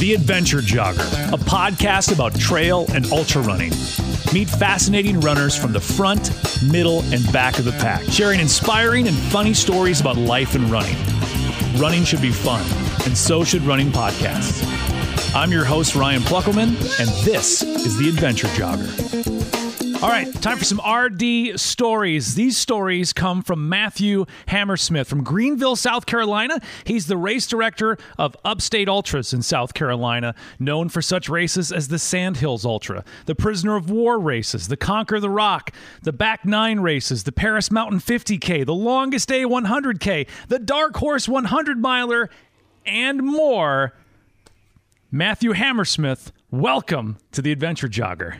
The Adventure Jogger, a podcast about trail and ultra running. Meet fascinating runners from the front, middle, and back of the pack, sharing inspiring and funny stories about life and running. Running should be fun, and so should running podcasts. I'm your host, Ryan Pluckelman, and this is The Adventure Jogger. All right, time for some RD stories. These stories come from Matthew Hammersmith from Greenville, South Carolina. He's the race director of Upstate Ultras in South Carolina, known for such races as the Sandhills Ultra, the Prisoner of War races, the Conquer the Rock, the Back Nine races, the Paris Mountain 50K, the Longest Day 100K, the Dark Horse 100 miler, and more. Matthew Hammersmith, welcome to the Adventure Jogger.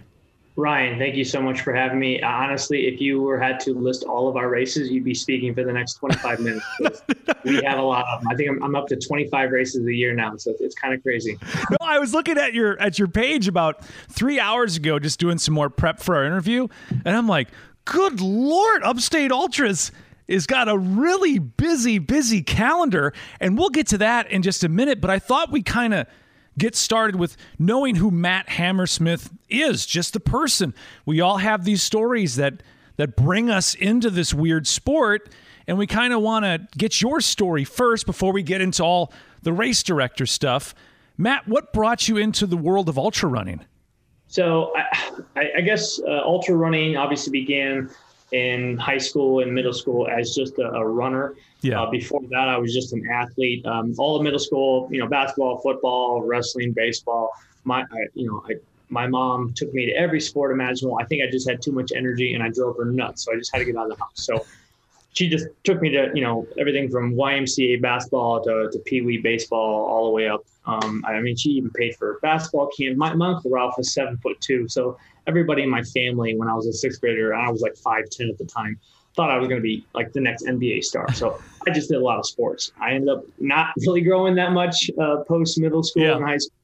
Ryan, thank you so much for having me. Uh, honestly, if you were had to list all of our races, you'd be speaking for the next 25 minutes. we have a lot of them. I think I'm, I'm, up to 25 races a year now, so it's, it's kind of crazy. no, I was looking at your at your page about three hours ago, just doing some more prep for our interview, and I'm like, good lord, Upstate Ultras is got a really busy, busy calendar, and we'll get to that in just a minute. But I thought we kind of get started with knowing who Matt Hammersmith is, just the person. We all have these stories that that bring us into this weird sport, and we kind of want to get your story first before we get into all the race director stuff. Matt, what brought you into the world of ultra running? So, I, I guess uh, ultra running obviously began in high school and middle school as just a, a runner. Yeah. Uh, before that, I was just an athlete. Um, all of middle school, you know, basketball, football, wrestling, baseball. My, I, you know, I, my mom took me to every sport imaginable. I think I just had too much energy and I drove her nuts. So I just had to get out of the house. So she just took me to, you know, everything from YMCA basketball to, to Pee Wee baseball all the way up. Um, I mean, she even paid for basketball camp. My, my uncle Ralph was seven foot two. So everybody in my family, when I was a sixth grader, I was like 5'10 at the time, thought I was going to be like the next NBA star. So I just did a lot of sports. I ended up not really growing that much uh, post middle school yeah. and high school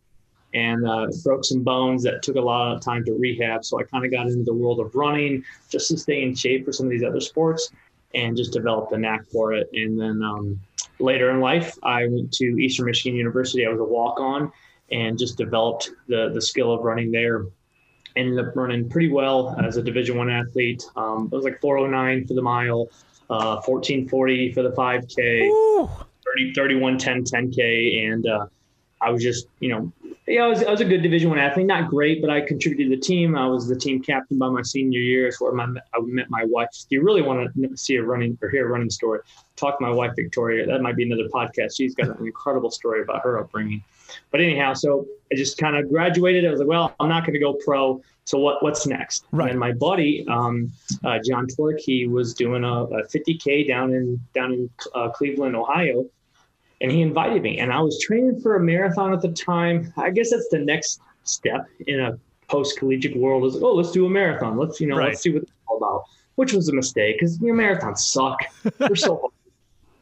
and uh, broke some bones that took a lot of time to rehab. So I kind of got into the world of running just to stay in shape for some of these other sports and just developed a knack for it. And then um, later in life, I went to Eastern Michigan University. I was a walk on and just developed the, the skill of running there ended up running pretty well as a division one athlete. Um, it was like 409 for the mile uh, 1440 for the 5k Ooh. 30 31 10 10k and uh, i was just you know yeah I was, I was a good division one athlete. Not great but i contributed to the team. I was the team captain by my senior year. It's where my, i met my wife. Do you really want to see a running or hear a running story? Talk to my wife victoria. That might be another podcast. She's got an incredible story about her upbringing but anyhow, so I just kind of graduated. I was like, well, I'm not going to go pro. So what what's next? Right. And my buddy, um, uh, John Torque, he was doing a, a 50k down in down in uh, Cleveland, Ohio, and he invited me. And I was training for a marathon at the time. I guess that's the next step in a post collegiate world. Is oh, let's do a marathon. Let's you know right. let's see what it's all about. Which was a mistake because you know, marathons suck. They're so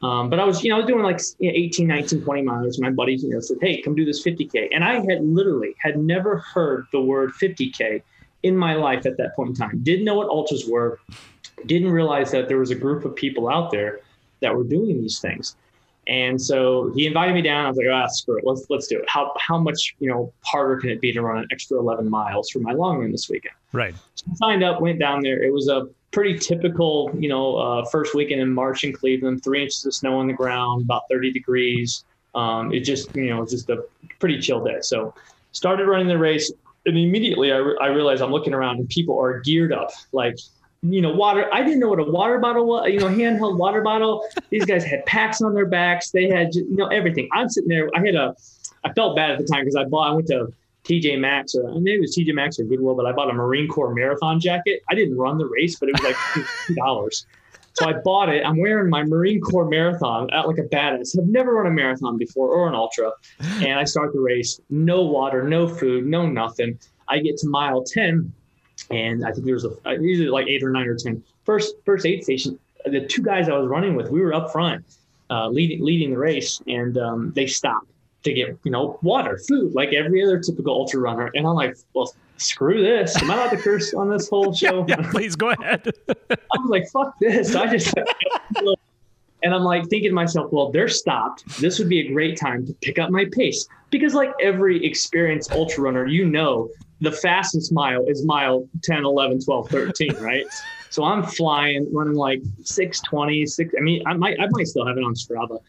um, but I was, you know, I was doing like you know, 18, 19, 20 miles. My buddies, you know, said, Hey, come do this 50K. And I had literally had never heard the word 50K in my life at that point in time. Didn't know what ultras were. Didn't realize that there was a group of people out there that were doing these things. And so he invited me down. I was like, ah, screw it. Let's let's do it. How how much you know harder can it be to run an extra 11 miles for my long run this weekend? Right. So I signed up, went down there. It was a pretty typical, you know, uh, first weekend in March in Cleveland. Three inches of snow on the ground, about 30 degrees. Um, it just you know just a pretty chill day. So started running the race, and immediately I, re- I realized I'm looking around and people are geared up like you know, water. I didn't know what a water bottle was, you know, handheld water bottle. These guys had packs on their backs. They had, you know, everything. I'm sitting there. I had a, I felt bad at the time because I bought, I went to TJ Maxx or maybe it was TJ Maxx or Goodwill, but I bought a Marine Corps marathon jacket. I didn't run the race, but it was like $2. So I bought it. I'm wearing my Marine Corps marathon out like a badass. I've never run a marathon before or an ultra. And I start the race, no water, no food, no nothing. I get to mile 10 and I think there was a usually like eight or nine or ten. First first aid station, the two guys I was running with, we were up front, uh, leading leading the race, and um, they stopped to get you know water, food, like every other typical ultra runner. And I'm like, well, screw this. Am I allowed to curse on this whole show? Yeah, yeah please go ahead. I'm like, fuck this. I just, and I'm like thinking to myself, well, they're stopped. This would be a great time to pick up my pace because, like every experienced ultra runner, you know, the fastest mile is mile 10, 11, 12, 13, right? So I'm flying, running like 620, six. I mean, I might, I might still have it on Strava.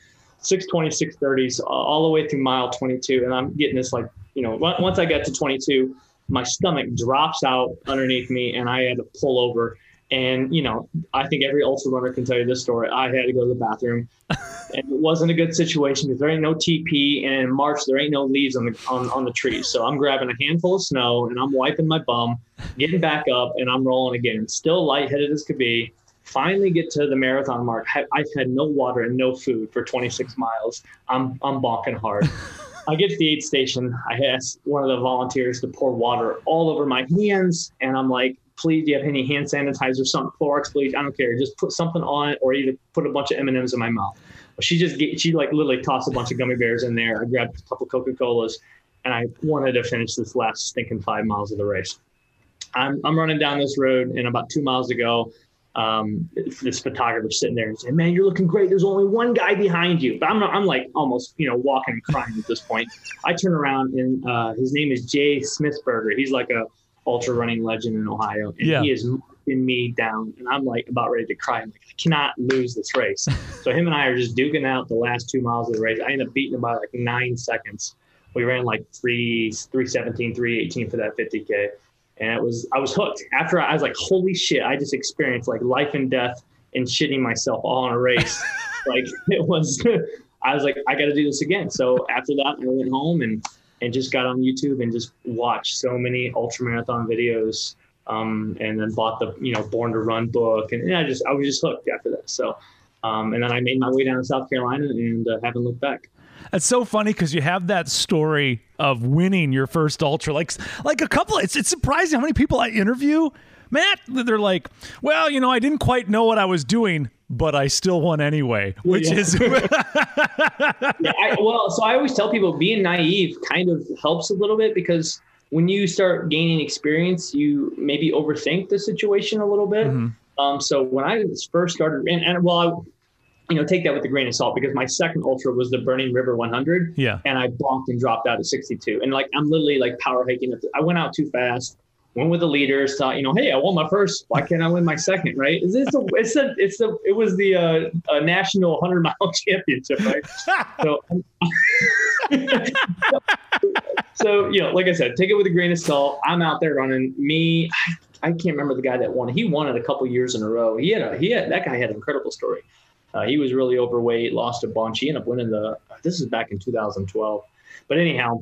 620, 630s all the way through mile 22. And I'm getting this like, you know, once I get to 22, my stomach drops out underneath me and I had to pull over. And, you know, I think every ultra runner can tell you this story. I had to go to the bathroom and it wasn't a good situation because there ain't no TP. And in March, there ain't no leaves on the, on, on the trees. So I'm grabbing a handful of snow and I'm wiping my bum, getting back up and I'm rolling again. Still lightheaded as could be. Finally get to the marathon mark. I've had no water and no food for 26 miles. I'm, I'm bonking hard. I get to the aid station. I ask one of the volunteers to pour water all over my hands, and I'm like, "Please, do you have any hand sanitizer, something, Clorox bleach? I don't care. Just put something on it, or either put a bunch of M and M's in my mouth." she just get, she like literally tossed a bunch of gummy bears in there. I grabbed a couple Coca Colas, and I wanted to finish this last stinking five miles of the race. I'm I'm running down this road, and about two miles to go, um, this photographer sitting there and saying, "Man, you're looking great. There's only one guy behind you." But I'm I'm like almost you know walking and crying at this point. I turn around and uh, his name is Jay Smithberger. He's like a ultra running legend in Ohio, and yeah. he is marking me down, and I'm like about ready to cry. I'm like, I cannot lose this race. so him and I are just duking out the last two miles of the race. I end up beating him by like nine seconds. We ran like three, 317, 318 for that 50K and it was I was hooked. After I, I was like, holy shit! I just experienced like life and death and shitting myself all in a race. like it was. I was like, I got to do this again. So after that, I went home and and just got on YouTube and just watched so many ultra marathon videos. Um, and then bought the you know Born to Run book, and, and I just I was just hooked after that. So, um, and then I made my way down to South Carolina and uh, haven't looked back. It's so funny because you have that story of winning your first ultra. Like, like a couple. It's it's surprising how many people I interview, Matt. They're like, well, you know, I didn't quite know what I was doing, but I still won anyway. Which yeah. is, yeah, I, well, so I always tell people being naive kind of helps a little bit because when you start gaining experience, you maybe overthink the situation a little bit. Mm-hmm. Um, so when I first started, and, and well, you know, take that with a grain of salt because my second ultra was the Burning River 100. Yeah. And I bonked and dropped out at 62. And like, I'm literally like power hiking. I went out too fast. Went with the leaders. Thought, you know, hey, I won my first. Why can't I win my second? Right? It's it's a, it's a, it's a it was the uh, uh, national 100 mile championship, right? so, so you know, like I said, take it with a grain of salt. I'm out there running. Me, I, I can't remember the guy that won. He won it a couple years in a row. He had a he had that guy had an incredible story. Uh, he was really overweight, lost a bunch. He ended up winning the. This is back in 2012, but anyhow,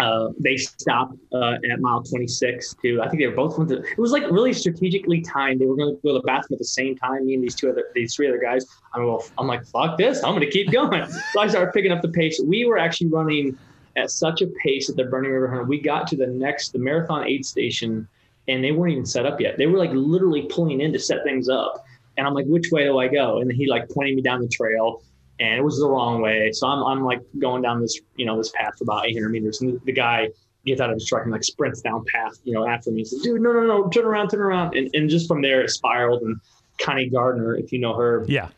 uh, they stopped uh, at mile 26 too. I think they were both went to, it was like really strategically timed. They were going to go to the bathroom at the same time. Me and these two other, these three other guys. I'm well, I'm like, fuck this. I'm going to keep going. so I started picking up the pace. We were actually running at such a pace at the Burning River Hunter. We got to the next, the marathon aid station, and they weren't even set up yet. They were like literally pulling in to set things up. And I'm like, which way do I go? And he like pointed me down the trail and it was the wrong way. So I'm, I'm like going down this, you know, this path for about 800 meters. And the guy gets out of his truck and like sprints down path, you know, after me. He says, dude, no, no, no, turn around, turn around. And, and just from there, it spiraled. And Connie Gardner, if you know her, yeah,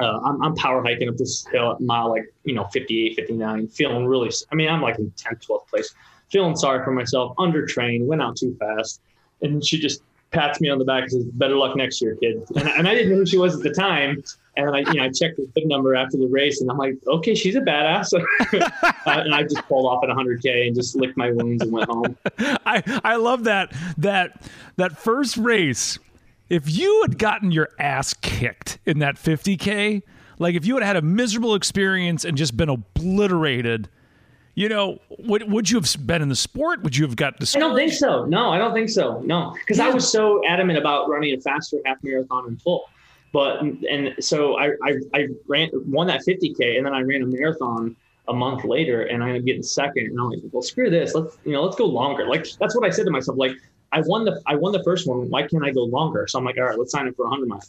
uh, I'm, I'm power hiking up this hill at mile like, you know, 58, 59, feeling really, I mean, I'm like in 10th, 12th place, feeling sorry for myself, undertrained, went out too fast. And she just pats me on the back and says, "Better luck next year, kid." And, and I didn't know who she was at the time. And I, you know, I checked the big number after the race, and I'm like, "Okay, she's a badass." uh, and I just pulled off at 100k and just licked my wounds and went home. I I love that that that first race. If you had gotten your ass kicked in that 50k, like if you had had a miserable experience and just been obliterated you know, would would you have been in the sport? Would you have got discouraged? I don't think so. No, I don't think so. No, because yeah. I was so adamant about running a faster half marathon in full. But and so I, I I ran won that 50k and then I ran a marathon a month later and I ended up getting second and I'm like, well, screw this. Let's you know let's go longer. Like that's what I said to myself. Like I won the I won the first one. Why can't I go longer? So I'm like, all right, let's sign up for a hundred miler.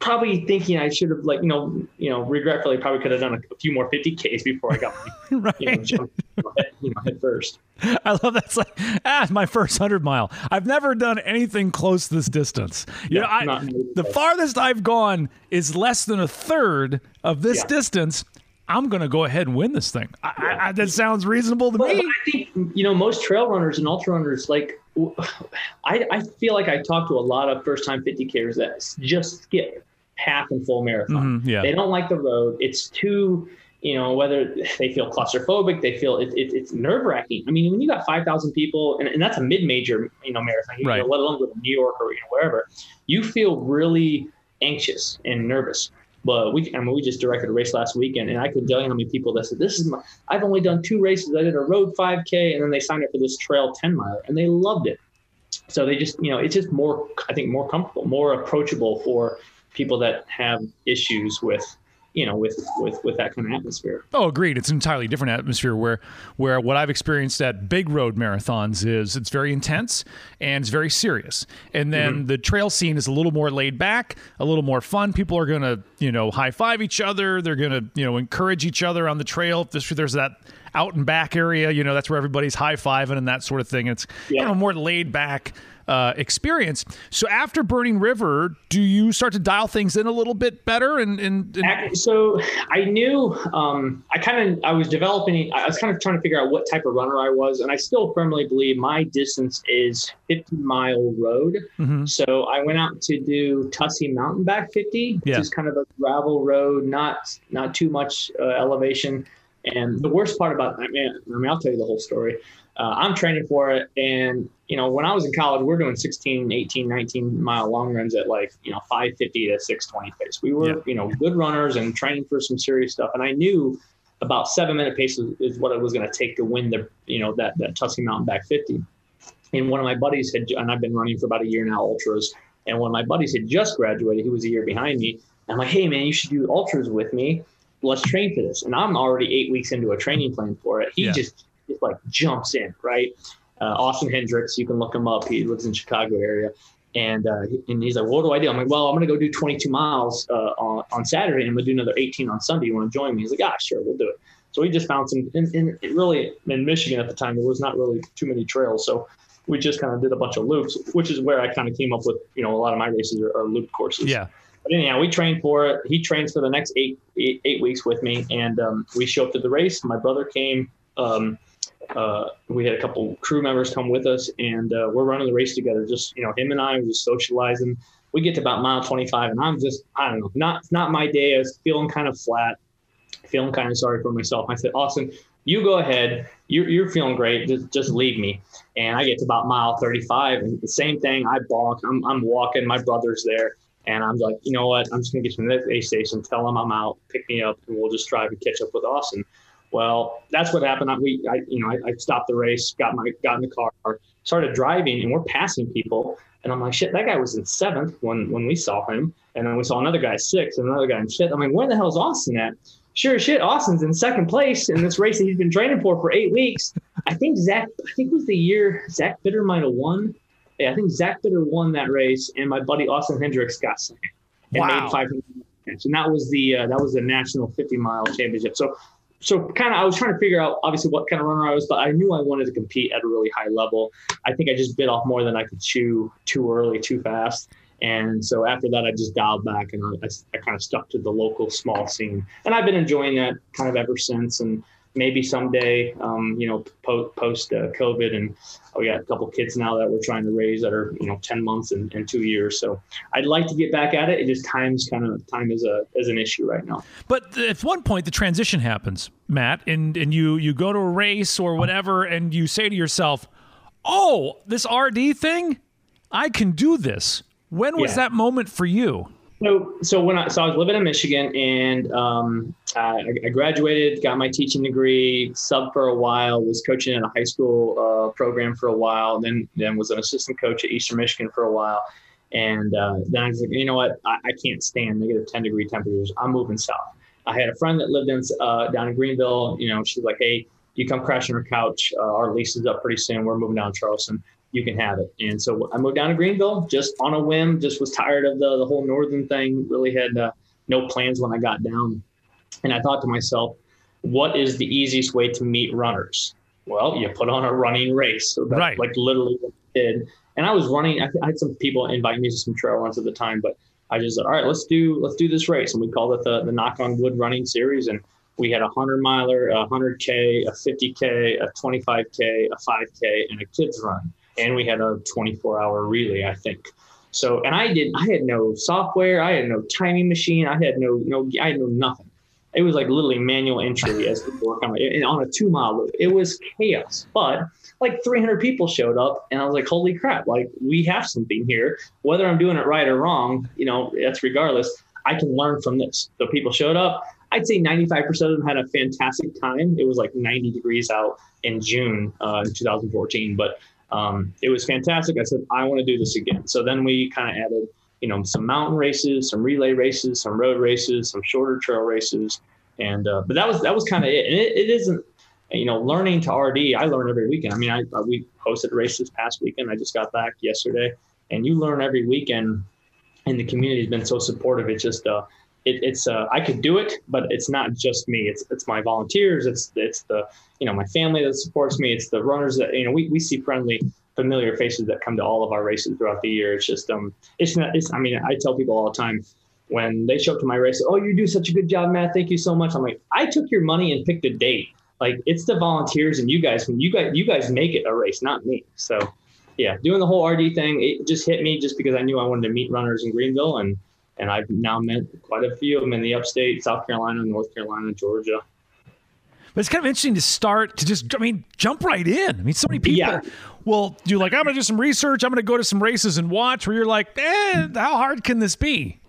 Probably thinking I should have like you know you know regretfully probably could have done a, few more 50ks before I got my, right. you know, jump, head, you know head first. I love that. It's like ah, my first hundred mile. I've never done anything close to this distance. You yeah, know, I, the farthest I've gone is less than a third of this yeah. distance. I'm going to go ahead and win this thing. I, yeah. I, that sounds reasonable to well, me. I think you know most trail runners and ultra runners like I, I feel like I talk to a lot of first time 50kers that just skip half and full marathon. Mm-hmm, yeah. They don't like the road. It's too, you know, whether they feel claustrophobic, they feel it, it, it's nerve wracking. I mean, when you got 5,000 people, and, and that's a mid major, you know, marathon, you right. know, let alone go to New York or you know, wherever, you feel really anxious and nervous. But we, I mean, we just directed a race last weekend, and I could tell you how many people that said, "This is my. I've only done two races. I did a road 5K, and then they signed up for this trail 10 mile, and they loved it. So they just, you know, it's just more, I think, more comfortable, more approachable for people that have issues with you know with with with that kind of atmosphere. Oh agreed. It's an entirely different atmosphere where where what i've experienced at big road marathons is it's very intense and it's very serious. And then mm-hmm. the trail scene is a little more laid back a little more fun. People are gonna you know high five each other. They're gonna you know encourage each other on the trail. There's, there's that out and back area you know that's where everybody's high fiving and that sort of thing. It's yeah. kind of more laid back uh, experience. So after Burning River, do you start to dial things in a little bit better? And, and, and... so I knew um, I kind of I was developing. I was kind of trying to figure out what type of runner I was, and I still firmly believe my distance is 50 mile road. Mm-hmm. So I went out to do Tussey Mountainback 50, which yeah. is kind of a gravel road, not not too much uh, elevation. And the worst part about I mean, I mean, I'll tell you the whole story uh, I'm training for it. And, you know, when I was in college, we are doing 16, 18, 19 mile long runs at like, you know, 550 to 620 pace. We were, yeah. you know, good runners and training for some serious stuff. And I knew about seven minute pace is, what it was going to take to win the, you know, that, that Tussey Mountainback 50. And one of my buddies had, and I've been running for about a year now, ultras. And one of my buddies had just graduated. He was a year behind me. I'm like, hey, man, you should do ultras with me. Let's train for this. And I'm already eight weeks into a training plan for it. He yeah. just just like jumps in, right? Uh, Austin Hendricks, you can look him up. He lives in Chicago area. And, uh, and he's like, well, what do I do? I'm like, well, I'm going to go do 22 miles uh, on, on Saturday and I'm going to do another 18 on Sunday. You want to join me? He's like, ah, sure, we'll do it. So we just found some, and, and really in Michigan at the time, there was not really too many trails. So we just kind of did a bunch of loops, which is where I kind of came up with, you know, a lot of my races are, are loop courses. Yeah. But anyhow, we trained for it. He trains for the next eight, eight, eight weeks with me. And um, we show up to the race. My brother came, um, uh, we had a couple crew members come with us, and uh, we're running the race together. Just you know, him and I were just socializing. We get to about mile 25, and I'm just I don't know, not not my day. I was feeling kind of flat, feeling kind of sorry for myself. I said, Austin, you go ahead. You're, you're feeling great. Just, just leave me. And I get to about mile 35, and the same thing. I balk. I'm I'm walking. My brother's there. And I'm like, you know what? I'm just gonna get to the next aid station, tell him I'm out, pick me up, and we'll just drive and catch up with Austin. Well, that's what happened. I, we, I, you know, I, I, stopped the race, got my, got in the car, started driving, and we're passing people. And I'm like, shit, that guy was in seventh when when we saw him, and then we saw another guy sixth, and another guy in fifth. I'm like, where the hell's Austin at? Sure shit, Austin's in second place in this race that he's been training for for eight weeks. I think Zach, I think it was the year Zach Bitter might have won. Yeah, I think Zach Bitter won that race, and my buddy Austin Hendricks got second and wow. made 500 and that was the uh, that was the national 50 mile championship. So so kind of I was trying to figure out obviously what kind of runner I was, but I knew I wanted to compete at a really high level. I think I just bit off more than I could chew too early, too fast. And so after that, I just dialed back and I, I, kind of stuck to the local small scene. And I've been enjoying that kind of ever since. And maybe someday, um, you know, po- post uh, COVID, and oh, we got a couple kids now that we're trying to raise that are you know ten months and, and two years. So I'd like to get back at it. It just time's kind of time is a is an issue right now. But at one point, the transition happens, Matt, and and you you go to a race or whatever, and you say to yourself, "Oh, this RD thing, I can do this." When was yeah. that moment for you? So, so when I so I was living in Michigan and um, I, I, graduated, got my teaching degree, sub for a while, was coaching in a high school uh, program for a while, then then was an assistant coach at Eastern Michigan for a while, and uh, then I was like, you know what, I, I, can't stand negative ten degree temperatures. I'm moving south. I had a friend that lived in uh, down in Greenville. You know, she's like, hey, you come crash on couch. Uh, our lease is up pretty soon. We're moving down to Charleston you can have it. And so I moved down to Greenville just on a whim. Just was tired of the the whole northern thing. Really had uh, no plans when I got down, and I thought to myself, what is the easiest way to meet runners? Well, you put on a running race. So that's right. like literally what I did. And I was running. I, I had some people invite me to some trail runs at the time, but I just said, all right, let's do let's do this race, and we called it the the Knock on Wood Running Series, and we had a hundred miler, a hundred k, a fifty k, a twenty five k, a five k, and a kids run, and we had a twenty four hour relay, I think. So, and I did, I had no software, I had no timing machine, I had no no, I had no nothing. It was like literally manual entry as we work on it on a two mile loop. It was chaos, but like 300 people showed up and I was like, holy crap, like we have something here. Whether I'm doing it right or wrong, you know, that's regardless. I can learn from this. So people showed up. I'd say 95% of them had a fantastic time. It was like 90 degrees out in June uh, 2014, but um, it was fantastic. I said, I want to do this again. So then we kind of added, you know, some mountain races, some relay races, some road races, some shorter trail races. And, uh, but that was, that was kind of it. And it, it isn't, you know, learning to RD, I learn every weekend. I mean, I, I, we hosted a race this past weekend. I just got back yesterday, and you learn every weekend. And the community has been so supportive. It's just, uh, it, it's, uh, I could do it, but it's not just me. It's, it's my volunteers. It's, it's the, you know, my family that supports me. It's the runners that, you know, we, we see friendly, familiar faces that come to all of our races throughout the year. It's just, um, it's not, it's, I mean, I tell people all the time, when they show up to my race, oh, you do such a good job, Matt. Thank you so much. I'm like, I took your money and picked a date. Like it's the volunteers and you guys when you guys you guys make it a race, not me. So yeah, doing the whole RD thing, it just hit me just because I knew I wanted to meet runners in Greenville and and I've now met quite a few of them in the upstate, South Carolina, North Carolina, Georgia. But it's kind of interesting to start to just, I mean, jump right in. I mean, so many people yeah. Will do like, I'm going to do some research. I'm going to go to some races and watch where you're like, eh, how hard can this be?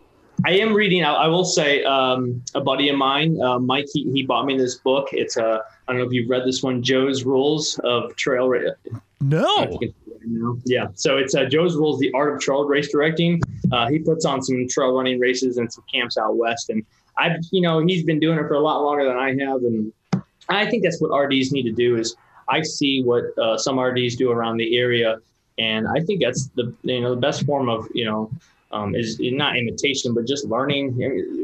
I am reading. I, I will say, um, a buddy of mine, uh, Mike, he, he bought me this book. It's a I don't know if you've read this one, Joe's Rules of Trail. No. Yeah. So it's uh, Joe's Rules, the art of trail race directing. Uh, he puts on some trail running races and some camps out west, and I've you know he's been doing it for a lot longer than I have, and I think that's what RDs need to do. Is I see what uh, some RDs do around the area, and I think that's the you know the best form of you know um, is not imitation, but just learning.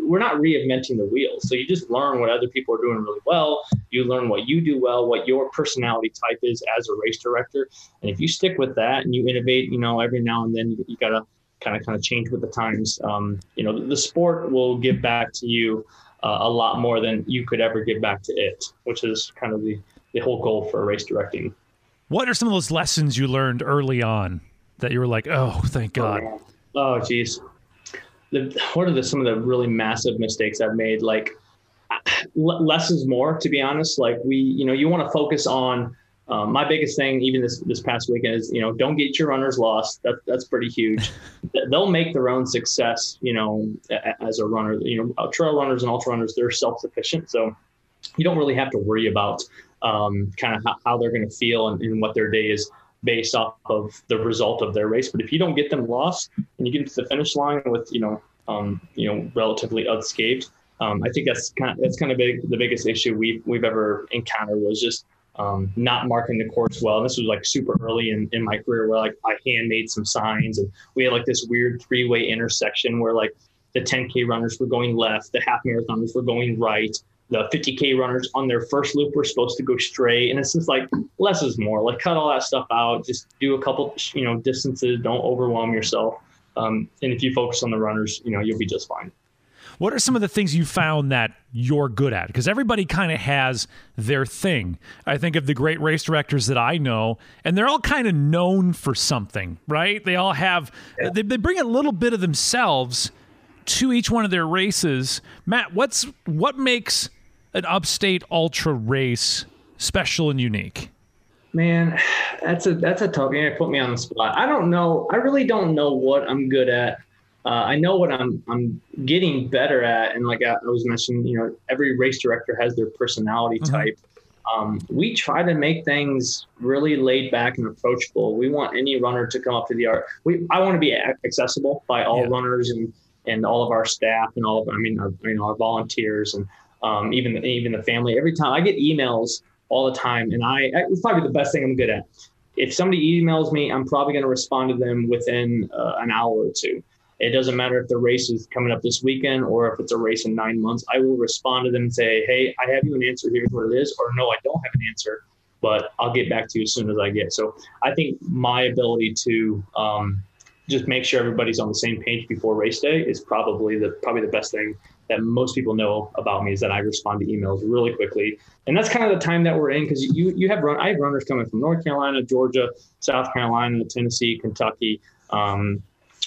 We're not reinventing the wheel. So you just learn what other people are doing really well. You learn what you do well, what your personality type is as a race director. And if you stick with that and you innovate, you know, every now and then you, you got to kind of kind of change with the times. Um, you know, the, the, sport will give back to you uh, a lot more than you could ever give back to it, which is kind of the, the whole goal for race directing. What are some of those lessons you learned early on that you were like, oh, thank God? Oh, Oh, geez. The, what are the, some of the really massive mistakes I've made? Like less is more, to be honest. Like we, you know, you want to focus on um, my biggest thing, even this this past weekend, is you know don't get your runners lost. That that's pretty huge. They'll make their own success. You know, as a runner, you know, trail runners and ultra runners, they're self sufficient, so you don't really have to worry about um, kind of how, how, they're going to feel and, and, what their day is based off of the result of their race. But if you don't get them lost and you get to the finish line with you know um, you know relatively unscathed, um, I think that's kind of that's kind of big, the biggest issue we've we've ever encountered was just um, not marking the course well. And this was like super early in, in my career where like I hand made some signs and we had like this weird three way intersection where like the 10K runners were going left, the half marathoners were going right, the 50k runners on their first loop were supposed to go straight and it's just like less is more like cut all that stuff out just do a couple you know distances don't overwhelm yourself um, and if you focus on the runners you know you'll be just fine what are some of the things you found that you're good at? Because everybody kind of has their thing. I think of the great race directors that I know, and they're all kind of known for something, right? They all have, yeah. they, they bring a little bit of themselves to each one of their races. Matt, what's what makes an upstate ultra race special and unique? Man, that's a that's a tough. You put me on the spot. I don't know. I really don't know what I'm good at. Uh, I know what I'm I'm getting better at, and like I, I, was mentioning, you know, every race director has their personality mm-hmm. type. Um, we try to make things really laid back and approachable. We want any runner to come up to the art. We I want to be accessible by all yeah. runners and and all of our staff and all of I mean our, you know our volunteers and um, even even the family. Every time I get emails all the time, and I it's probably the best thing I'm good at. if somebody emails me, I'm probably going to respond to them within uh, an hour or two. It doesn't matter if the race is coming up this weekend or if it's a race in nine months. I will respond to them and say, "Hey, I have you an answer. Here's what it is," or "No, I don't have an answer, but I'll get back to you as soon as I get." So I think my ability to um, just make sure everybody's on the same page before race day is probably the probably the best thing that most people know about me is that I respond to emails really quickly, and that's kind of the time that we're in because you you have run I have runners coming from North Carolina, Georgia, South Carolina, Tennessee, Kentucky. Um,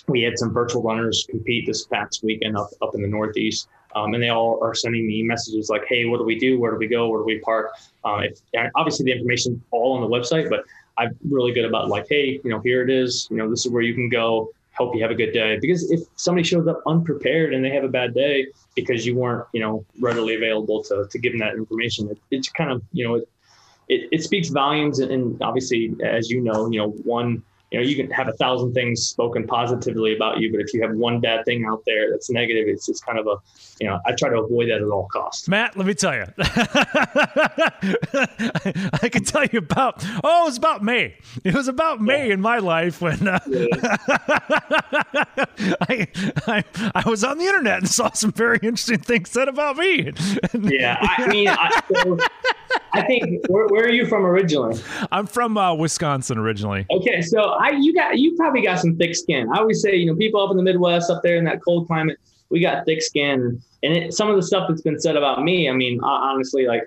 we had some virtual runners compete this past weekend up up in the Northeast, um, and they all are sending me messages like, "Hey, what do we do? Where do we go? Where do we park?" Uh, if, obviously, the information all on the website, but I'm really good about like, "Hey, you know, here it is. You know, this is where you can go." Hope you have a good day. Because if somebody shows up unprepared and they have a bad day because you weren't, you know, readily available to, to give them that information, it, it's kind of, you know, it, it, it speaks volumes. And, and obviously, as you know, you know, one you know, you can have a thousand things spoken positively about you, but if you have one bad thing out there that's negative, it's just kind of a, you know, I try to avoid that at all costs. Matt, let me tell you, I can tell you about, oh, it was about May. It was about May yeah. in my life when uh, yeah. I, I, I was on the internet and saw some very interesting things said about me. yeah, I mean, I, so, I think where, where, are you from originally? I'm from uh, Wisconsin originally. Okay, so I you got you probably got some thick skin. I always say, you know, people up in the Midwest, up there in that cold climate, we got thick skin. And it, some of the stuff that's been said about me, I mean, honestly, like,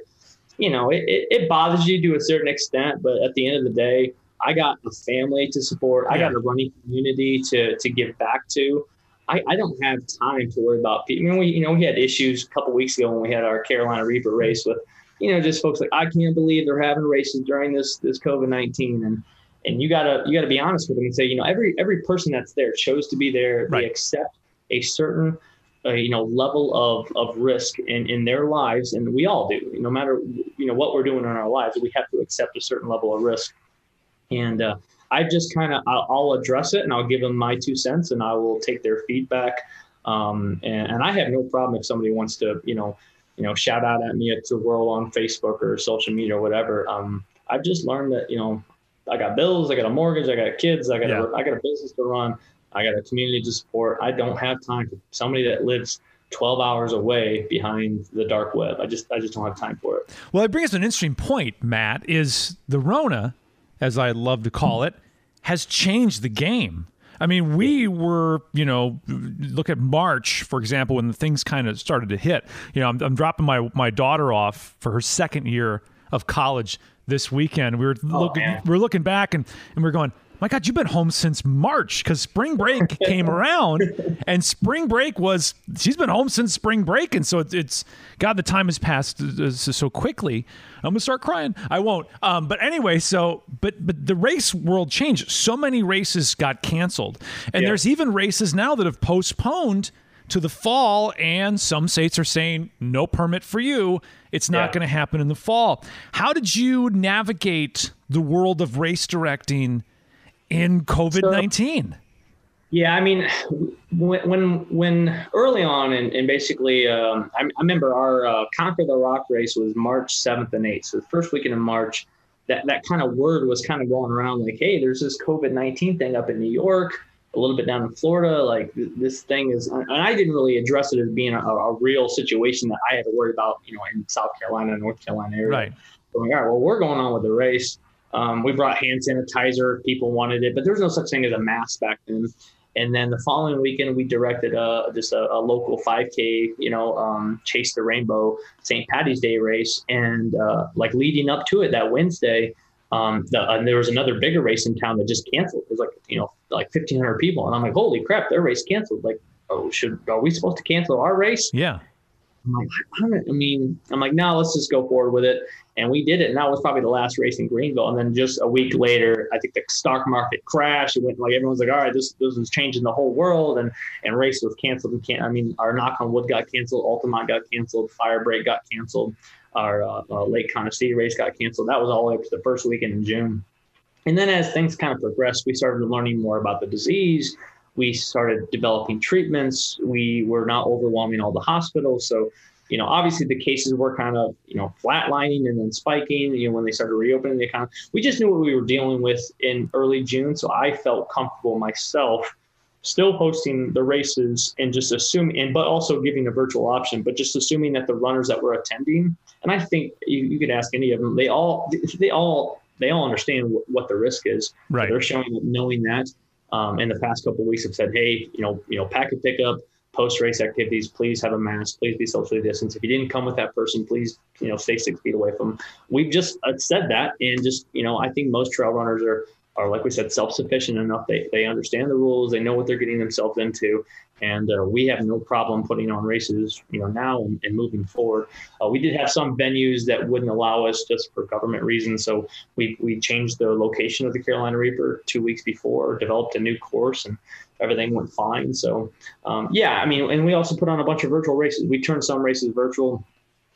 you know, it, it, it, bothers you to a certain extent, but at the end of the day, I got a family to support. I got a running community to to give back to. I, I don't have time to worry about people. I mean, we you know we had issues a couple weeks ago when we had our Carolina Reaper race with, you know, just folks like I can't believe they're having races during this this COVID nineteen and and you gotta you gotta be honest with them and say you know every every person that's there chose to be there. Right. they accept a certain uh, you know level of of risk in in their lives and we all do. No matter you know what we're doing in our lives we have to accept a certain level of risk. And uh, i just kind of I'll, I'll, address it and i'll give them my two cents and i will take their feedback. Um, and, and i have no problem if somebody wants to you know you know shout out at me at the world on facebook or social media or whatever. Um, i've just learned that you know I got bills, I got a mortgage, I got kids, I got yeah. a, I got a business to run, I got a community to support. I don't have time for somebody that lives 12 hours away behind the dark web. I just I just don't have time for it. Well, it brings up an interesting point, Matt, is the Rona, as I love to call it, has changed the game. I mean, we were, you know, look at March, for example, when the things kind of started to hit. You know, I'm, I'm dropping my my daughter off for her second year of college this weekend. We were oh, looking, we are looking back and, and we are going, my God, you've been home since March because spring break came around, and spring break was she's been home since spring break, and so it's, it's God, the time has passed so quickly. I'm gonna start crying. I won't. Um, but anyway, so but but the race world changed. So many races got canceled, and yeah. there's even races now that have postponed to the fall, and some states are saying no permit for you. It's not yeah. going to happen in the fall. How did you navigate the world of race directing in COVID nineteen? So, yeah, I mean, when when, when early on, and, and basically, um, I, I, remember our uh, Conquer the Rock race was March seventh and eighth. So the first weekend in March, that that kind of word was kind of going around like, hey, there's this COVID nineteen thing up in New York a little bit down in Florida. Like this thing is, and I didn't really address it as being a, a, real situation that I had to worry about, you know, in South Carolina, North Carolina area. Right. So like, all right, well, we're going on with the race. Um, we brought hand sanitizer. People wanted it, but there was no such thing as a mask back then. And then the following weekend, we directed a, just a, a local 5K, you know, um, Chase the Rainbow St. Patty's Day race. And uh, like leading up to it that Wednesday, um, the, and there was another bigger race in town that just canceled. It was like, you know, like 1,500 people. And I'm like, holy crap, their race canceled. Like, oh, should, are we supposed to cancel our race? Yeah. I'm like, I mean, I'm like, no, let's just go forward with it. And we did it. And that was probably the last race in Greenville. And then just a week later, I think the stock market crashed. It went like everyone's like, all right, this this is changing the whole world. And and race was canceled. And can't. I mean, our knock on wood got canceled. Altamont got canceled. Firebreak got canceled our uh, uh, Lake City race got canceled. That was all the way up to the first weekend in June. And then as things kind of progressed, we started learning more about the disease. We started developing treatments. We were not overwhelming all the hospitals. So you know, obviously the cases were kind of, you know, flatlining and then spiking, you know, when they started reopening the economy. We just knew what we were dealing with in early June. So I felt comfortable myself still hosting the races and just assuming, and but also giving a virtual option, but just assuming that the runners that were attending, and I think you, you could ask any of them, they all, they all, they all understand what the risk is. Right. So they're showing knowing that. Um, in the past couple weeks have said, hey, you know, you know, packet pickup, post race activities, please have a mask, please be socially distanced. If you didn't come with that person, please, you know, stay six feet away from them. We've just uh, said that. And just, you know, I think most trail runners are, are like we said, self-sufficient enough. They, they understand the rules. They know what they're getting themselves into. And uh, we have no problem putting on races, you know, now and, and moving forward. Uh, we did have some venues that wouldn't allow us just for government reasons. So we, we changed the location of the Carolina Reaper two weeks before, developed a new course and everything went fine. So um, yeah, I mean, and we also put on a bunch of virtual races. We turned some races virtual.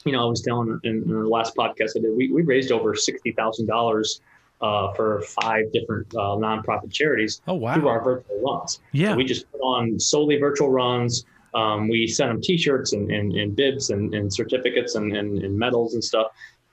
You know, I was telling in, in the last podcast I did, we, we raised over $60,000 uh, for five different uh, nonprofit charities oh, wow. through our virtual runs. Yeah. So we just put on solely virtual runs. Um, we sent them T-shirts and, and, and bibs and, and certificates and, and, medals and stuff.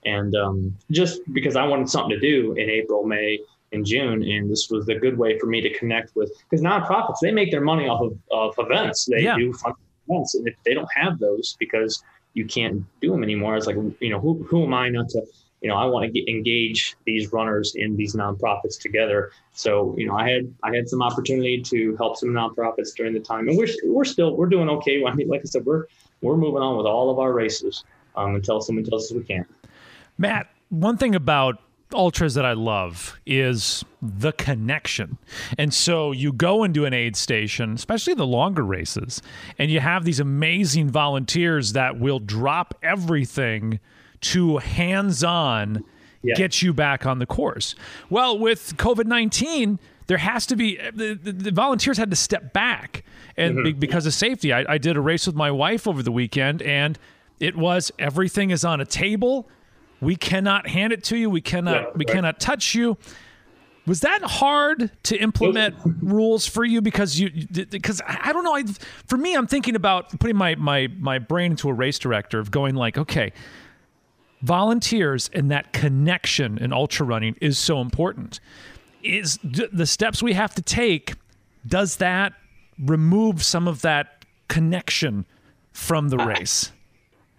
And um, just because I wanted something to do in April, May, and June, and this was a good way for me to connect with because nonprofits they make their money off of, of events. They yeah. do fun events, and if they don't have those because you can't do them anymore, it's like you know who who am I not to you know, I want to get, engage these runners in these nonprofits together. So, you know, I had I had some opportunity to help some nonprofits during the time, and we're we're still we're doing okay. I mean, like I said, we're we're moving on with all of our races um, until someone tells us we can't. Matt, one thing about ultras that I love is the connection. And so you go into an aid station, especially the longer races, and you have these amazing volunteers that will drop everything to hands on yeah. get you back on the course. Well, with COVID 19, there has to be the, the, the, volunteers had to step back and mm-hmm. be, because of safety. I, I did a race with my wife over the weekend and it was everything is on a table. We cannot hand it to you. We cannot yeah, we right. cannot touch you. Was that hard to implement rules for you because you because I don't know I, for me I'm thinking about putting my my my brain into a race director of going like okay volunteers and that connection in ultra running is so important. Is the steps we have to take, does that remove some of that connection from the race?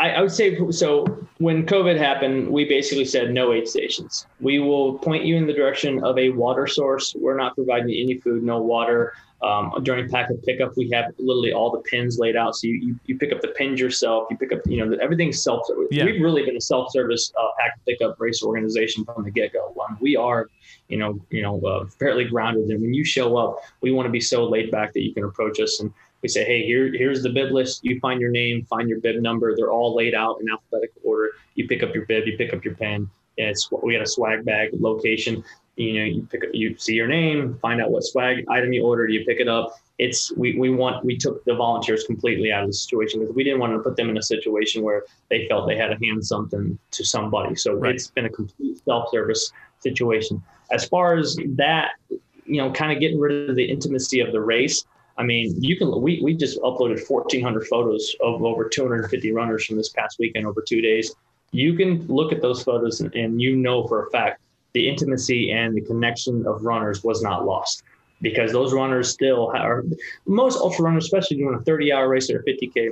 I, I would say so. When COVID happened, we basically said no aid stations. We will point you in the direction of a water source. We're not providing any food, no water. Um, during packet pickup, we have literally all the pins laid out. So you, you, you pick up the pins yourself. You pick up, you know, everything's self. Yeah. We've really been a self-service uh, packet pickup race organization from the get-go. Um, we are, you know, you know, uh, fairly grounded. And when you show up, we want to be so laid back that you can approach us and we say, hey, here, here's the bib list. You find your name, find your bib number. They're all laid out in alphabetical order. You pick up your bib, you pick up your pen. And it's we had a swag bag location you know you pick you see your name find out what swag item you ordered you pick it up it's we, we want we took the volunteers completely out of the situation because we didn't want to put them in a situation where they felt they had to hand something to somebody so right. it's been a complete self-service situation as far as that you know kind of getting rid of the intimacy of the race I mean, you can. We, we just uploaded 1,400 photos of over 250 runners from this past weekend over two days. You can look at those photos and, and you know for a fact the intimacy and the connection of runners was not lost because those runners still are most ultra runners, especially doing a 30 hour race or a 50k.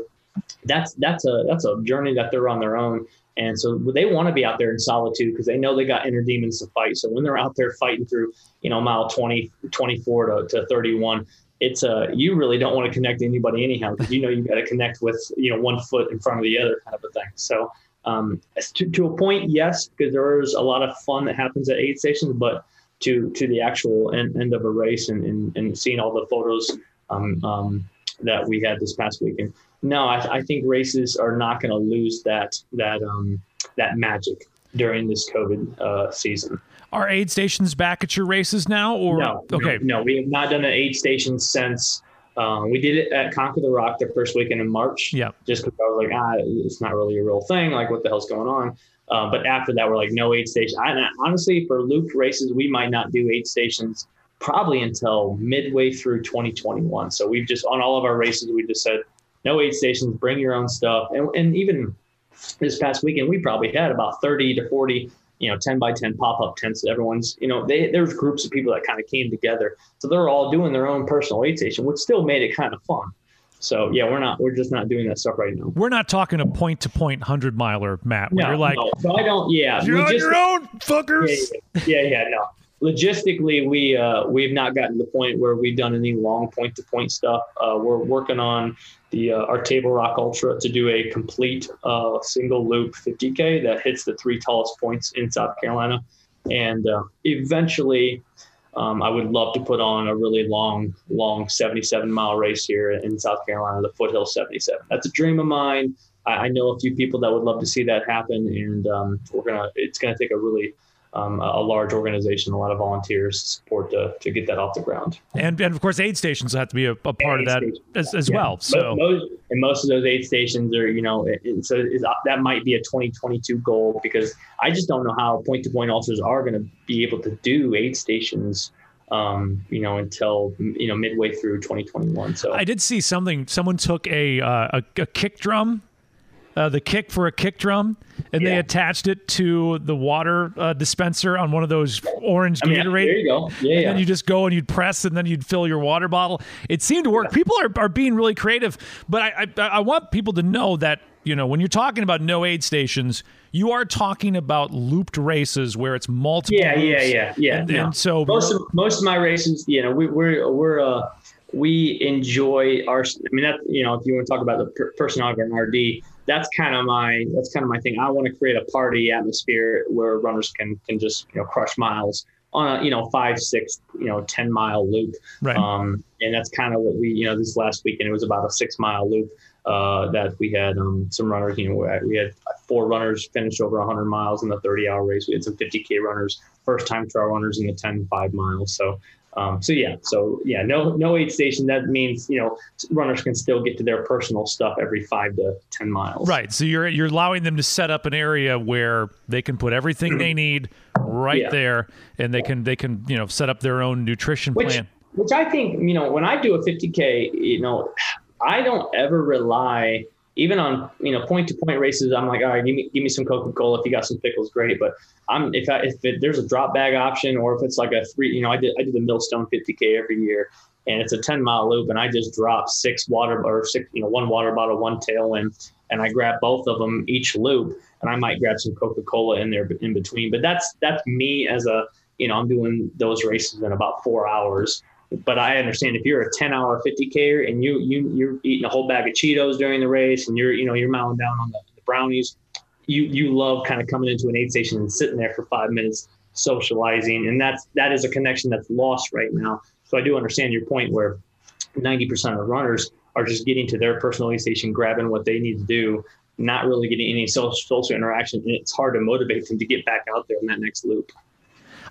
That's that's a that's a journey that they're on their own, and so they want to be out there in solitude because they know they got inner demons to fight. So when they're out there fighting through, you know, mile 20, 24 to, to 31, it's a you really don't want to connect to anybody anyhow because you know you got to connect with you know one foot in front of the other kind of a thing. So um, to, to a point, yes, because there is a lot of fun that happens at aid stations, but to to the actual end, end of a race and, and, and seeing all the photos um, um, that we had this past weekend. No, I, I think races are not going to lose that that um, that magic during this COVID uh, season. Are aid stations back at your races now, or no? Okay, no, no we have not done an aid station since um, we did it at Conquer the Rock the first weekend in March. Yeah. Just because I was like, ah, it's not really a real thing. Like, what the hell's going on? Uh, but after that, we're like, no aid station. I, honestly, for loop races, we might not do aid stations probably until midway through 2021. So we've just on all of our races, we just said no aid stations, bring your own stuff. And, and even this past weekend, we probably had about 30 to 40 you know 10 by 10 pop-up tents everyone's you know they there's groups of people that kind of came together so they're all doing their own personal aid station which still made it kind of fun so yeah, we're not we're just not doing that stuff right now. We're not talking a point to point hundred miler, Matt. no, you're like, no. So I don't. Yeah, you're on your own, fuckers. Yeah, yeah, yeah, yeah, no. Logistically, we uh, we've not gotten to the point where we've done any long point to point stuff. Uh, we're working on the uh, our Table Rock Ultra to do a complete uh, single loop 50k that hits the three tallest points in South Carolina, and uh, eventually um, I would love to put on a really long, long 77 mile race here in South Carolina, the Foothill 77. That's a dream of mine. I, I know a few people that would love to see that happen, and um, we're gonna. It's gonna take a really um, a large organization, a lot of volunteers support to, to get that off the ground. And and of course, aid stations have to be a, a part aid of that as, as yeah. well. So most, and most of those aid stations are, you know, it, it, so that might be a 2022 goal because I just don't know how point to point ultras are going to be able to do aid stations. Um, you know, until you know midway through 2021. So I did see something. Someone took a uh, a, a kick drum uh, the kick for a kick drum, and yeah. they attached it to the water uh, dispenser on one of those orange I mean, Gatorade. There you go. Yeah, and yeah. then you just go and you'd press, and then you'd fill your water bottle. It seemed to work. Yeah. People are, are being really creative, but I, I I want people to know that you know when you're talking about no aid stations, you are talking about looped races where it's multiple. Yeah, yeah, yeah, yeah. And, no. and so most of most of my races, you know, we, we're we're uh we enjoy our. I mean, that you know, if you want to talk about the per- personality of an RD, that's kind of my that's kind of my thing. I want to create a party atmosphere where runners can can just you know crush miles on a you know five six you know ten mile loop. Right. Um, and that's kind of what we you know this last weekend it was about a six mile loop uh, that we had um, some runners. You know, we had four runners finish over 100 miles in the 30 hour race. We had some 50k runners, first time trail runners in the 10 5 miles. So um, so yeah, so yeah, no no aid station. That means you know runners can still get to their personal stuff every five to ten miles. Right. So you're you're allowing them to set up an area where they can put everything they need right yeah. there, and they can they can you know set up their own nutrition which, plan. Which I think you know when I do a 50k, you know, I don't ever rely even on you know point to point races, I'm like, all right, give me give me some Coca Cola. If you got some pickles, great. But I'm if I, if it, there's a drop bag option, or if it's like a three, you know, I did I did the Millstone 50k every year, and it's a 10 mile loop, and I just drop six water or six, you know, one water bottle, one tailwind, and I grab both of them each loop, and I might grab some Coca Cola in there in between. But that's that's me as a you know, I'm doing those races in about four hours. But I understand if you're a 10 hour 50k and you you you're eating a whole bag of Cheetos during the race and you're you know you're mowing down on the, the brownies, you you love kind of coming into an aid station and sitting there for five minutes socializing, and that's that is a connection that's lost right now. So I do understand your point where 90% of runners are just getting to their personal aid station, grabbing what they need to do, not really getting any social, social interaction, and it's hard to motivate them to get back out there in that next loop.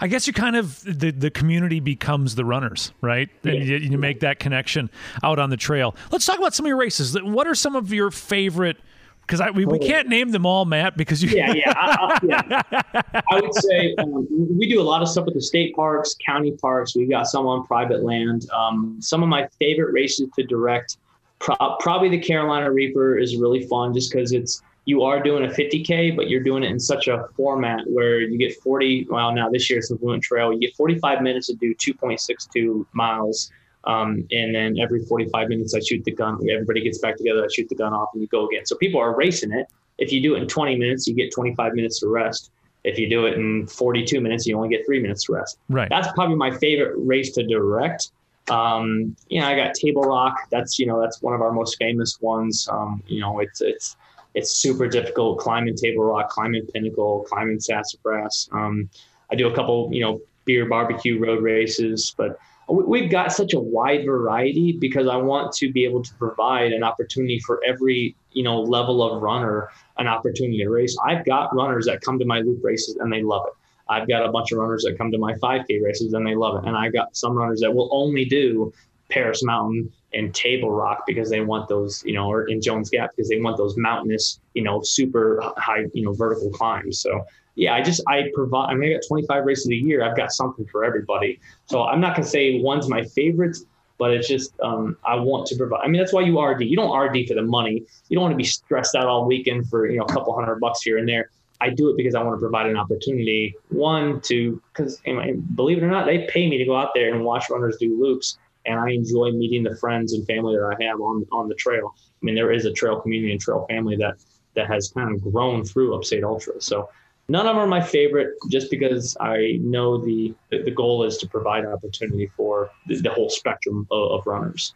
I guess you kind of the the community becomes the runners, right? And you, you make that connection out on the trail. Let's talk about some of your races. What are some of your favorite? Because we, we can't name them all, Matt. Because you yeah yeah I, I, yeah. I would say um, we do a lot of stuff with the state parks, county parks. We've got some on private land. Um, some of my favorite races to direct, pro- probably the Carolina Reaper is really fun just because it's you are doing a 50K, but you're doing it in such a format where you get 40. Well, now this year it's Fluent Trail. You get 45 minutes to do 2.62 miles. Um, and then every 45 minutes, I shoot the gun. Everybody gets back together. I shoot the gun off, and you go again. So people are racing it. If you do it in 20 minutes, you get 25 minutes to rest. If you do it in 42 minutes, you only get three minutes to rest. Right. That's probably my favorite race to direct. Um, you know, I got Table Rock. That's you know that's one of our most famous ones. Um, you know, it's it's it's super difficult climbing Table Rock, climbing Pinnacle, climbing Sassafras. Um, I do a couple, you know, beer barbecue road races, but we've got such a wide variety because I want to be able to provide an opportunity for every, you know, level of runner an opportunity to race. I've got runners that come to my loop races and they love it. I've got a bunch of runners that come to my 5K races and they love it. And I've got some runners that will only do Paris Mountain and Table Rock because they want those, you know, or in Jones Gap because they want those mountainous, you know, super high, you know, vertical climbs. So yeah, I just I provide. I mean, I got 25 races a year. I've got something for everybody. So I'm not gonna say one's my favorite. but it's just um, I want to provide. I mean, that's why you RD. You don't RD for the money. You don't want to be stressed out all weekend for you know a couple hundred bucks here and there. I do it because I want to provide an opportunity. One to because believe it or not, they pay me to go out there and watch runners do loops, and I enjoy meeting the friends and family that I have on on the trail. I mean, there is a trail community and trail family that that has kind of grown through Upstate Ultra. So none of them are my favorite, just because I know the the goal is to provide opportunity for the, the whole spectrum of, of runners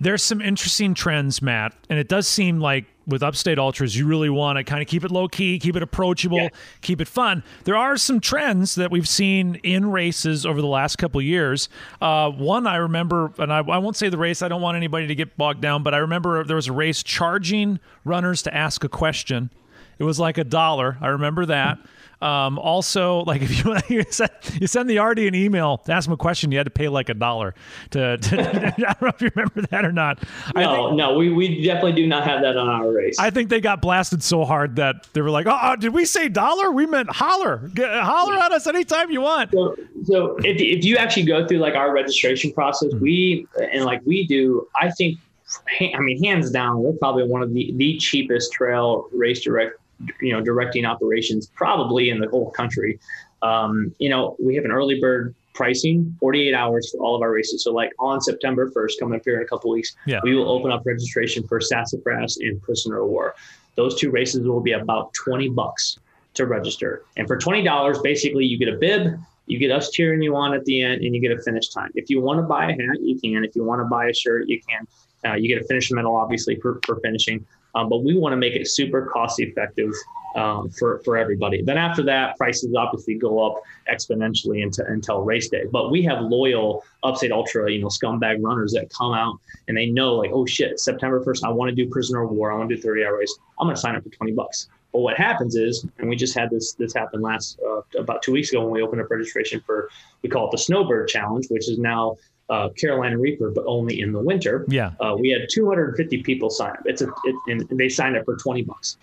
there's some interesting trends, Matt, and it does seem like with Upstate Ultras, you really want to kind of keep it low key, keep it approachable, yeah. keep it fun. There are some trends that we've seen in races over the last couple years. Uh, one I remember, and I, I, won't say the race. I don't want anybody to get bogged down, but I remember there was a race charging runners to ask a question. It was like a dollar. I remember that. Um, also, like if you you send, you send the RD an email to ask him a question, you had to pay like a dollar. To, to I don't know if you remember that or not. No, think, no, we, we definitely do not have that on our race. I think they got blasted so hard that they were like, "Oh, did we say dollar? We meant holler. Get, holler at us anytime you want." So, so if if you actually go through like our registration process, mm-hmm. we and like we do, I think I mean, hands down, we're probably one of the, the cheapest trail race direct you know directing operations probably in the whole country. Um, you know, we have an early bird pricing 48 hours for all of our races. So like on September 1st, coming up here in a couple weeks, yeah. we will open up registration for Sassafras and Prisoner of War. Those two races will be about 20 bucks to register. And for $20, basically you get a bib, you get us cheering you on at the end, and you get a finish time. If you want to buy a hat, you can. If you want to buy a shirt, you can. Uh, you get a finish medal, obviously, for, for finishing. Um, but we want to make it super cost effective um, for, for everybody. Then after that, prices obviously go up exponentially into, until race day. But we have loyal Upstate Ultra, you know, scumbag runners that come out and they know like, oh shit, September 1st, I want to do prisoner of war. I want to do 30 hour race. I'm going to sign up for 20 bucks. But what happens is, and we just had this this happen last uh, about two weeks ago when we opened up registration for we call it the Snowbird Challenge, which is now uh, Carolina Reaper, but only in the winter. Yeah. Uh, we had 250 people sign up. It's a, it, and they signed up for 20 bucks,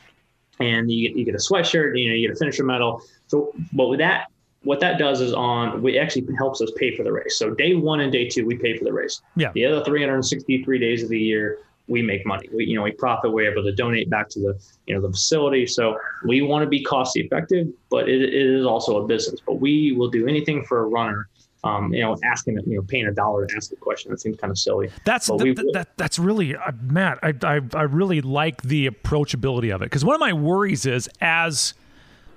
and you get, you get a sweatshirt, you know, you get a finisher medal. So, but with that, what that does is on, we actually helps us pay for the race. So day one and day two, we pay for the race. Yeah. The other 363 days of the year, we make money. We, you know, we profit. We're able to donate back to the, you know, the facility. So we want to be cost effective, but it, it is also a business. But we will do anything for a runner um, you know, asking, you know, paying a dollar to ask a question. That seems kind of silly. That's th- th- that, that's really uh, Matt. I, I I really like the approachability of it because one of my worries is as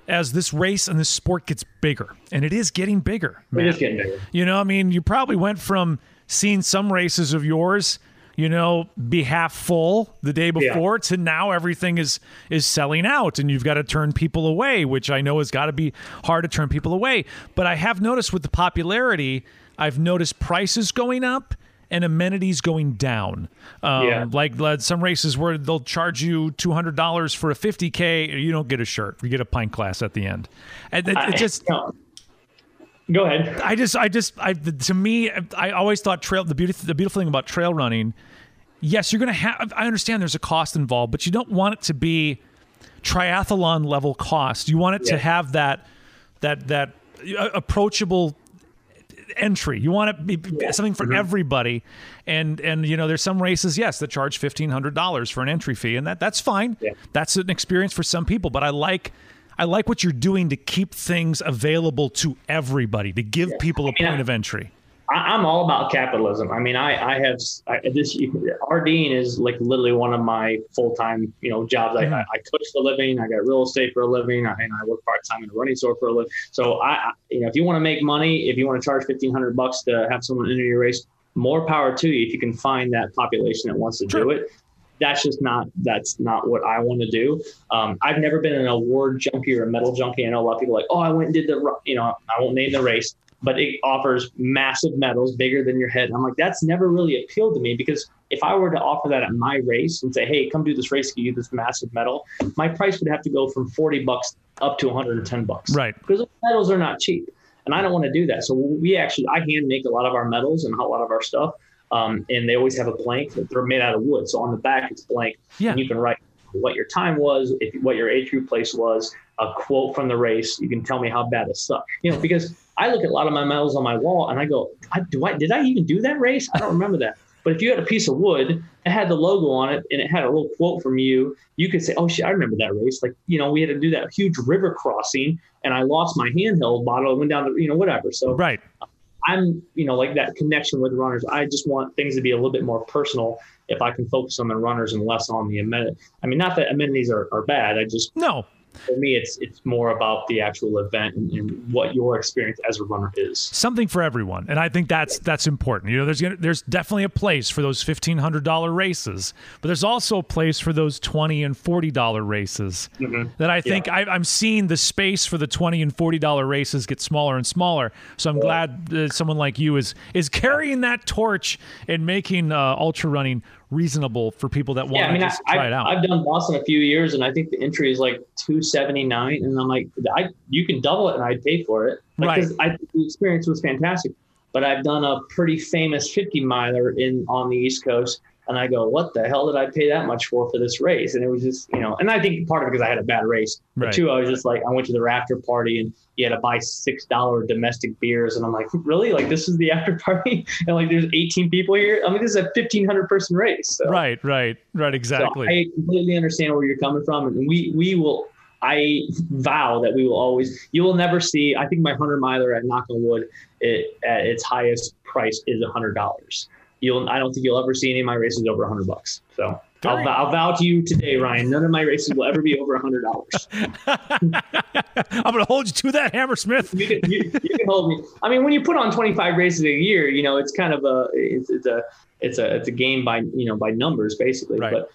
as this race and this sport gets bigger, and it is getting bigger. It is getting bigger. You know, I mean, you probably went from seeing some races of yours you know, be half full the day before yeah. to now everything is is selling out and you've got to turn people away, which I know has got to be hard to turn people away. But I have noticed with the popularity, I've noticed prices going up and amenities going down. Um, yeah. Like some races where they'll charge you two hundred dollars for a fifty k, you don't get a shirt, you get a pint glass at the end, and it, it just. Go ahead. I just, I just, I to me, I always thought trail. The beautiful, the beautiful thing about trail running yes, you're going to have, I understand there's a cost involved, but you don't want it to be triathlon level cost. You want it yeah. to have that, that, that uh, approachable entry. You want it to be yeah. something for mm-hmm. everybody. And, and, you know, there's some races, yes, that charge $1,500 for an entry fee and that that's fine. Yeah. That's an experience for some people, but I like, I like what you're doing to keep things available to everybody, to give people a point of entry. I, am all about capitalism. I mean, I, I have I, this. dean is like literally one of my full time, you know, jobs. Mm-hmm. I, I coach for a living. I got real estate for a living, I, and I work part time in a running store for a living. So I, you know, if you want to make money, if you want to charge fifteen hundred bucks to have someone enter your race, more power to you. If you can find that population that wants to sure. do it, that's just not that's not what I want to do. Um, I've never been an award junkie or a medal junkie. I know a lot of people like, oh, I went and did the you know I won't name the race, but it offers massive medals bigger than your head. I'm like, that's never really appealed to me because if I were to offer that at my race and say, hey, come do this race, give you this massive medal, my price would have to go from 40 bucks up to 110 bucks. Right. Because medals are not cheap. And I don't want to do that. So we actually, I hand make a lot of our medals and a lot of our stuff. Um, and they always have a blank. They're made out of wood. So on the back, it's blank. Yeah. And you can write what your time was, if what your age group place was, a quote from the race. You can tell me how bad it sucked. You know, because I look at a lot of my medals on my wall and I go, I, do I did I even do that race? I don't remember that. But if you had a piece of wood that had the logo on it and it had a little quote from you, you could say, "Oh shit, I remember that race." Like you know, we had to do that huge river crossing, and I lost my handheld bottle. and went down to you know whatever. So right. I'm, you know, like that connection with runners. I just want things to be a little bit more personal if I can focus on the runners and less on the amenities. I mean, not that amenities are, are bad. I just no, for me, it's it's more about the actual event and, and, what your experience as a runner is. Something for everyone, and I think that's that's important. You know, there's there's definitely a place for those fifteen hundred dollar races, but there's also a place for those twenty and forty dollar races. Mm-hmm. That I think yeah. I, am seeing the space for the twenty and forty dollar races get smaller and smaller. So I'm yeah. glad that someone like you is is carrying that torch and making uh, ultra running reasonable for people that want yeah, I mean, to I, try it out. I've done Boston a few years, and I think the entry is like two seventy nine, and I'm like, I you can double it, and I'd pay for it. Like, right. I, the experience was fantastic, but I've done a pretty famous fifty miler in on the East Coast, and I go, what the hell did I pay that much for for this race? And it was just, you know, and I think part of it because I had a bad race. But right. two, I was just like, I went to the after party and you had to buy six dollar domestic beers, and I'm like, really? Like this is the after party, and like there's 18 people here. I mean, this is a 1500 person race. So. Right, right, right, exactly. So I completely understand where you're coming from, and we we will. I vow that we will always. You will never see. I think my hundred miler at knock on wood, it, at its highest price is a hundred dollars you'll I don't think you'll ever see any of my races over a hundred bucks. So I'll, I'll vow to you today, Ryan. None of my races will ever be over a hundred dollars. I'm going to hold you to that, Hammersmith. you, can, you, you, can hold me. I mean, when you put on 25 races a year, you know it's kind of a it's, it's a it's a it's a game by you know by numbers basically. Right. But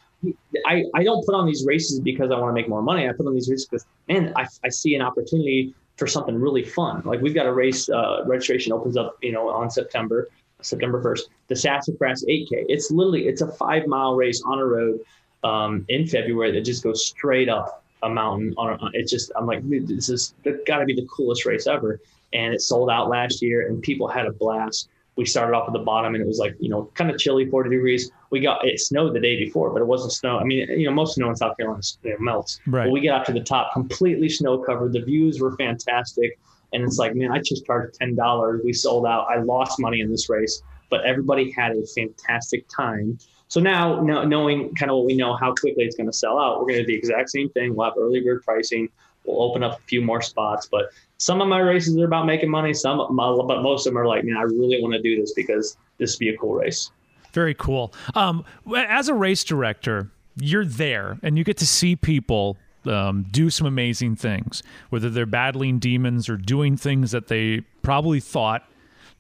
I, I don't put on these races because I want to make more money. I put on these races because man, I, I see an opportunity for something really fun. Like we've got a race uh, registration opens up, you know, on September. September 1st, the Sassafras 8K. It's literally it's a five mile race on a road um, in February that just goes straight up a mountain. On a, it's just I'm like this is got to be the coolest race ever. And it sold out last year, and people had a blast. We started off at the bottom, and it was like you know kind of chilly, 40 degrees. We got it snowed the day before, but it wasn't snow. I mean, you know, most snow in South Carolina melts. Right. But we get up to the top, completely snow covered. The views were fantastic. And it's like, man, I just charged ten dollars. We sold out. I lost money in this race, but everybody had a fantastic time. So now, knowing kind of what we know, how quickly it's going to sell out, we're going to do the exact same thing. We'll have early bird pricing. We'll open up a few more spots, but some of my races are about making money. Some, but most of them are like, man, I really want to do this because this would be a cool race. Very cool. Um, as a race director, you're there and you get to see people um, do some amazing things, whether they're battling demons or doing things that they probably thought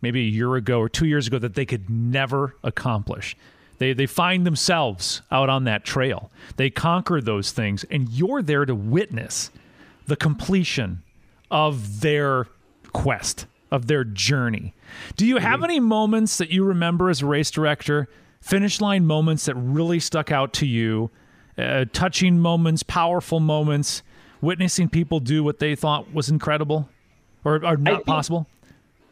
maybe a year ago or two years ago that they could never accomplish. They, they find themselves out on that trail. They conquer those things, and you're there to witness the completion of their quest, of their journey. Do you have any moments that you remember as a race director, finish line moments that really stuck out to you uh, touching moments, powerful moments, witnessing people do what they thought was incredible or, or not think, possible?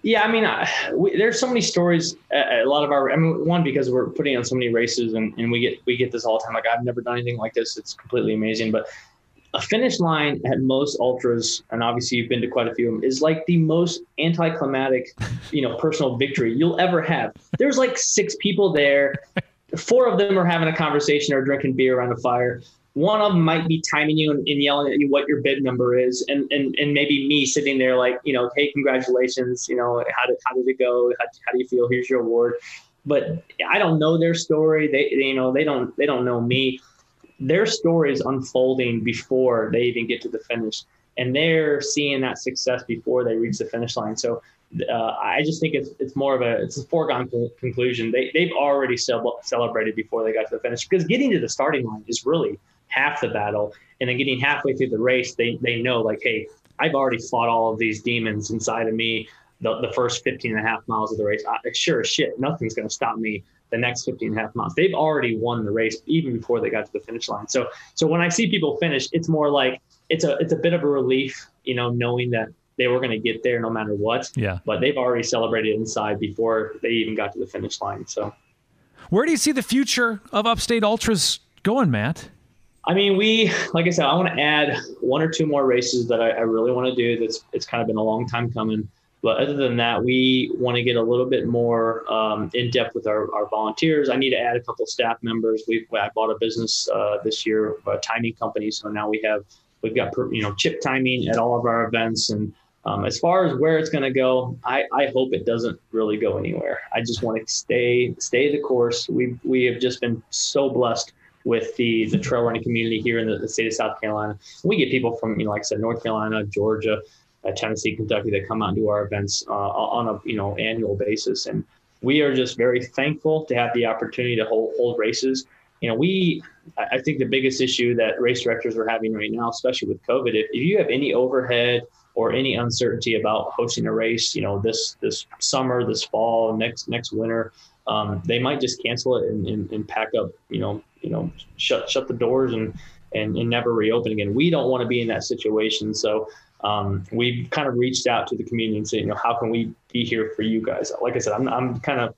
Yeah, I mean, uh, we, there's so many stories. Uh, a lot of our, I mean, one because we're putting on so many races, and, and we get we get this all the time. Like I've never done anything like this. It's completely amazing. But a finish line at most ultras, and obviously you've been to quite a few of them, is like the most anticlimactic, you know, personal victory you'll ever have. There's like six people there four of them are having a conversation or drinking beer around a fire. One of them might be timing you and, and, yelling at you what your bib number is, and, and and maybe me sitting there like, you know, hey, congratulations, you know, how did how did it go? How, how do you feel? Here's your award. But I don't know their story. They, they you know they don't they don't know me. Their story is unfolding before they even get to the finish, and they're seeing that success before they reach the finish line. So uh, I just think it's it's more of a it's a foregone conclusion. They they've already celebrated before they got to the finish because getting to the starting line is really half the battle, and then getting halfway through the race, they they know like, hey, I've already fought all of these demons inside of me. The, the first 15 and a half miles of the race, I, sure as shit, nothing's going to stop me the next 15 and a half miles. They've already won the race even before they got to the finish line. So so when I see people finish, it's more like it's a it's a bit of a relief, you know, knowing that they were going to get there no matter what. Yeah. But they've already celebrated inside before they even got to the finish line. So, where do you see the future of Upstate Ultras going, Matt? I mean, we, like I said, I want to add one or two more races that I, I really want to do. That's it's kind of been a long time coming. But other than that, we want to get a little bit more um, in depth with our, our volunteers. I need to add a couple staff members. We've I bought a business uh, this year, a timing company. So now we have we've got you know chip timing at all of our events. And um, as far as where it's going to go, I, I hope it doesn't really go anywhere. I just want to stay stay the course. We we have just been so blessed with the the trail running community here in the, the state of South Carolina. We get people from you know like I said North Carolina, Georgia uh, Tennessee, Kentucky that come out and do our events uh, on a you know annual basis, and we are just very thankful to have the opportunity to hold hold races. You know, we I think the biggest issue that race directors are having right now, especially with COVID, if, if you have any overhead or any uncertainty about hosting a race, you know, this this summer, this fall, next next winter, um, they might just cancel it and, and, and, pack up, you know, you know, shut shut the doors and, and and never reopen again. We don't want to be in that situation. So um, we've kind of reached out to the community and said, you know, how can we be here for you guys? Like I said, I'm, I'm kind of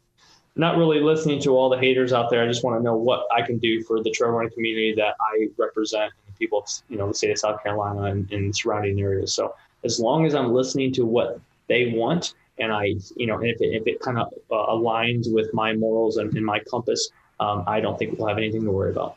not really listening to all the haters out there. I just want to know what I can do for the trail running community that I represent, and the people, you know, the state of South Carolina and, and surrounding areas. So as long as I'm listening to what they want, and I, you know, if it, if it kind of uh, aligns with my morals and, and my compass, um, I don't think we'll have anything to worry about.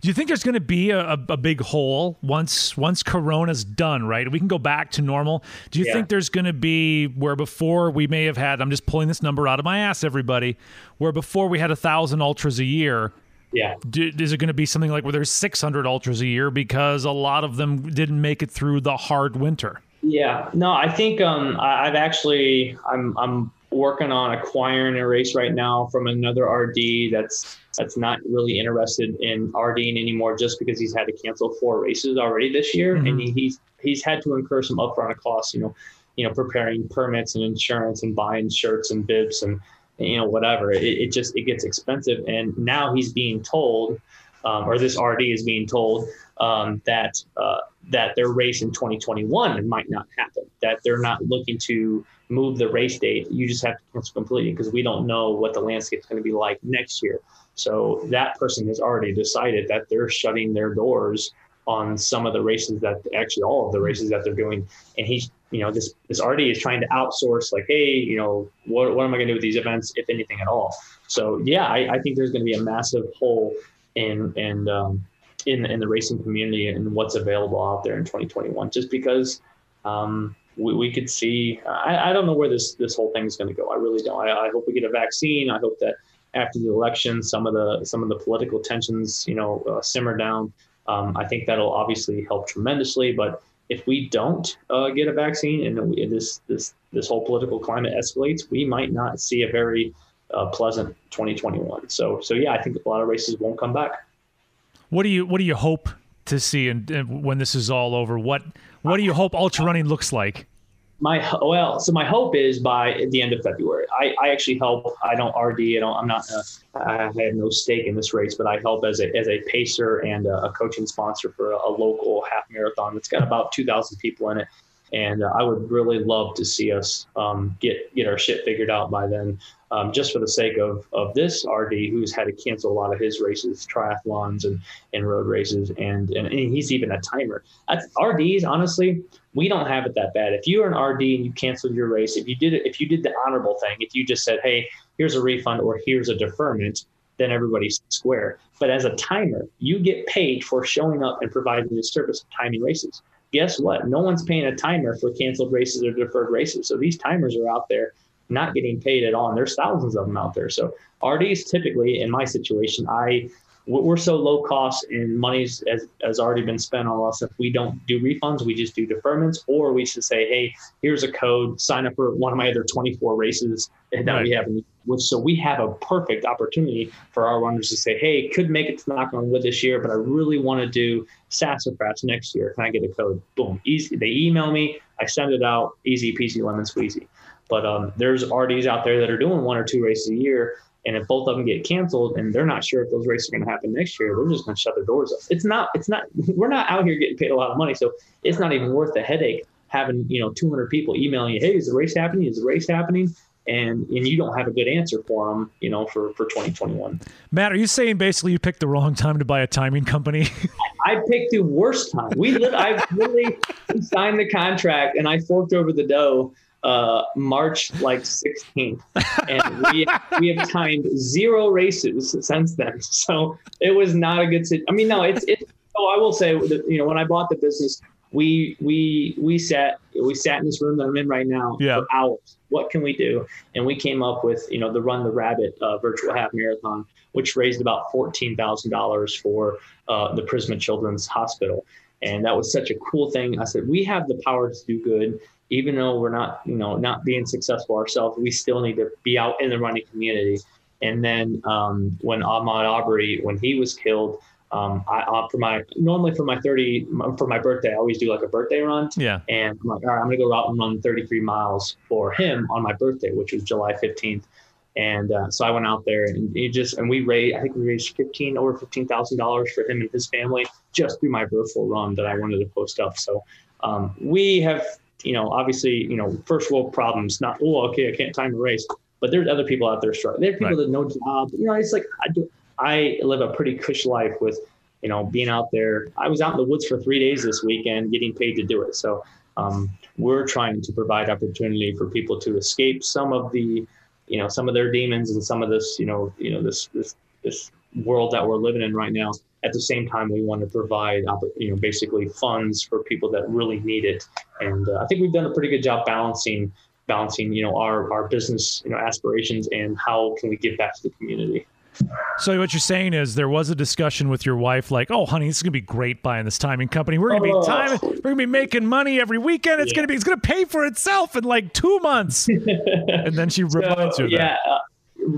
Do you think there's going to be a, a, big hole once once Corona's done? Right, we can go back to normal. Do you yeah. think there's going to be where before we may have had? I'm just pulling this number out of my ass, everybody. Where before we had a thousand ultras a year. Yeah. Is it going to be something like where there's 600 ultras a year because a lot of them didn't make it through the hard winter? Yeah. No, I think um, I, I've actually I'm I'm working on acquiring a race right now from another RD that's that's not really interested in RDing anymore just because he's had to cancel four races already this year mm-hmm. and he, he's he's had to incur some upfront costs, you know, you know, preparing permits and insurance and buying shirts and bibs and you know whatever. It, it just it gets expensive and now he's being told um, or this RD is being told um, that uh, that their race in 2021 might not happen. That they're not looking to move the race date. You just have to cancel completely because we don't know what the landscape is going to be like next year. So that person has already decided that they're shutting their doors on some of the races that actually all of the races that they're doing. And he's, you know, this this RD is trying to outsource like, hey, you know, what, what am I going to do with these events, if anything at all? So yeah, I, I think there's going to be a massive hole in and um, in in the racing community and what's available out there in 2021, just because um, we, we could see. I, I don't know where this this whole thing is going to go. I really don't. I, I hope we get a vaccine. I hope that after the election, some of the some of the political tensions, you know, uh, simmer down. Um, I think that'll obviously help tremendously. But if we don't uh, get a vaccine and this this this whole political climate escalates, we might not see a very uh, pleasant 2021. So so yeah, I think a lot of races won't come back. What do you what do you hope to see and when this is all over? What what do you hope ultra running looks like? My well, so my hope is by the end of February. I, I actually help. I don't RD. I don't. I'm not. Uh, I have no stake in this race, but I help as a as a pacer and a, a coaching sponsor for a, a local half marathon that's got about 2,000 people in it and uh, I would really love to see us um, get get our shit figured out by then. Um, just for the sake of of this RD, who's had to cancel a lot of his races, triathlons and and road races, and and, and he's even a timer. That's, RDs, honestly, we don't have it that bad. If you're an RD and you canceled your race, if you did it, if you did the honorable thing, if you just said, hey, here's a refund or here's a deferment, then everybody's square. But as a timer, you get paid for showing up and providing the service of timing races guess what? No one's paying a timer for canceled races or deferred races. So these timers are out there not getting paid at all. And there's thousands of them out there. So RDs typically, in my situation, I we're so low cost and money's has, has already been spent on us. If we don't do refunds, we just do deferments, or we should say, hey, here's a code, sign up for one of my other 24 races that right. we have. Which, so we have a perfect opportunity for our runners to say, hey, could make it to knock on wood this year, but I really want to do sassafras next year. Can I get a code? Boom, easy. They email me, I send it out, easy peasy lemon squeezy. But um, there's RDs out there that are doing one or two races a year and if both of them get canceled and they're not sure if those races are going to happen next year, they're just going to shut their doors up. It's not, it's not, we're not out here getting paid a lot of money. So it's not even worth the headache having, you know, 200 people emailing you, Hey, is the race happening? Is the race happening? And, and you don't have a good answer for them, you know, for, for 2021. Matt, are you saying basically you picked the wrong time to buy a timing company? I picked the worst time. We I literally signed the contract and I forked over the dough uh, March like 16th, and we we have timed zero races since then. So it was not a good. I mean, no, it's it. Oh, I will say, you know, when I bought the business, we we we sat we sat in this room that I'm in right now yeah. for hours. What can we do? And we came up with you know the Run the Rabbit uh, virtual half marathon, which raised about fourteen thousand dollars for uh, the Prisma Children's Hospital. And that was such a cool thing. I said, we have the power to do good, even though we're not, you know, not being successful ourselves. We still need to be out in the running community. And then um, when Ahmaud Arbery, when he was killed, um, I uh, for my normally for my 30 for my birthday, I always do like a birthday run. Yeah. And I'm like, all right, I'm gonna go out and run 33 miles for him on my birthday, which was July 15th. And uh, so I went out there and he just and we raised I think we raised 15 over fifteen thousand dollars for him and his family just through my virtual run that I wanted to post up. So um, we have you know obviously you know first world problems. Not oh okay I can't time a race, but there's other people out there struggling. There are people right. that no job. You know it's like I do. I live a pretty cush life with you know being out there. I was out in the woods for three days this weekend getting paid to do it. So um, we're trying to provide opportunity for people to escape some of the you know some of their demons and some of this you know you know this this this world that we're living in right now at the same time we want to provide you know basically funds for people that really need it and uh, i think we've done a pretty good job balancing balancing you know our our business you know aspirations and how can we give back to the community so what you're saying is there was a discussion with your wife, like, "Oh, honey, this is gonna be great buying this timing company. We're gonna be oh. timing. We're gonna be making money every weekend. It's yeah. gonna be. It's gonna pay for itself in like two months." and then she reminds so, you. yeah. Uh,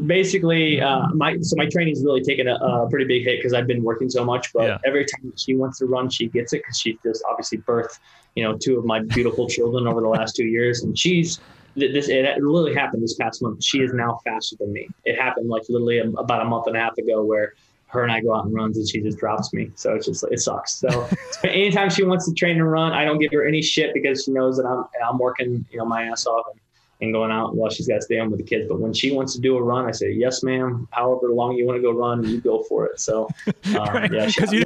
basically, uh, my so my training's really taken a, a pretty big hit because I've been working so much. But yeah. every time she wants to run, she gets it because she just obviously birthed, you know, two of my beautiful children over the last two years, and she's this it literally happened this past month. She is now faster than me. It happened like literally about a month and a half ago where her and I go out and runs and she just drops me. So it's just it sucks. So anytime she wants to train and run, I don't give her any shit because she knows that I'm I'm working you know my ass off and, and going out while she's got to stay home with the kids. But when she wants to do a run, I say yes, ma'am. However long you want to go run, you go for it. So um, right. yeah, because you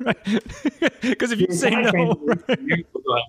right. if you say no. Right.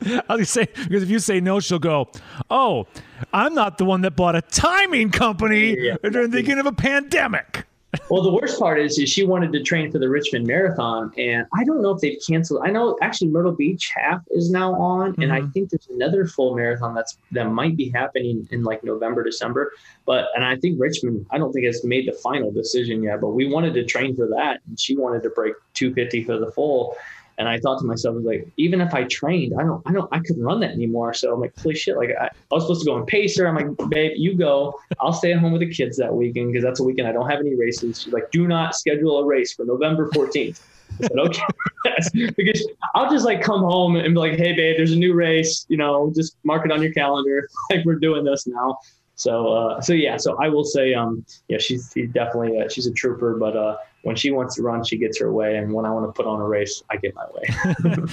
I was say because if you say no, she'll go, "Oh, I'm not the one that bought a timing company yeah, yeah. during the beginning of a pandemic." Well, the worst part is, is she wanted to train for the Richmond Marathon, and I don't know if they've canceled. I know actually Myrtle Beach half is now on, mm-hmm. and I mm-hmm. think there's another full marathon that's that might be happening in like November, December. But and I think Richmond, I don't think has made the final decision yet. But we wanted to train for that, and she wanted to break 250 for the full. And I thought to myself, I was like, even if I trained, I don't, I don't, I couldn't run that anymore. So I'm like, holy shit! Like I, I was supposed to go in pacer. I'm like, babe, you go. I'll stay at home with the kids that weekend because that's a weekend I don't have any races. She's like, do not schedule a race for November 14th. I said, okay, because I'll just like come home and be like, hey, babe, there's a new race. You know, just mark it on your calendar. Like we're doing this now. So, uh, so yeah, so I will say, um, yeah, she's, she's definitely, uh, she's a trooper, but, uh, when she wants to run, she gets her way. And when I want to put on a race, I get my way.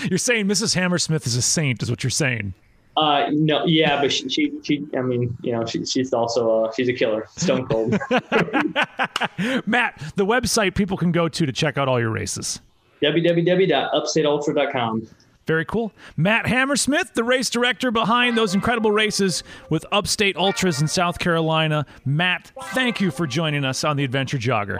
you're saying Mrs. Hammersmith is a saint is what you're saying. Uh, no, yeah, but she, she, she I mean, you know, she, she's also, uh, she's a killer, stone cold. Matt, the website people can go to to check out all your races. www.upstateultra.com. Very cool. Matt Hammersmith, the race director behind those incredible races with Upstate Ultras in South Carolina. Matt, thank you for joining us on the Adventure Jogger.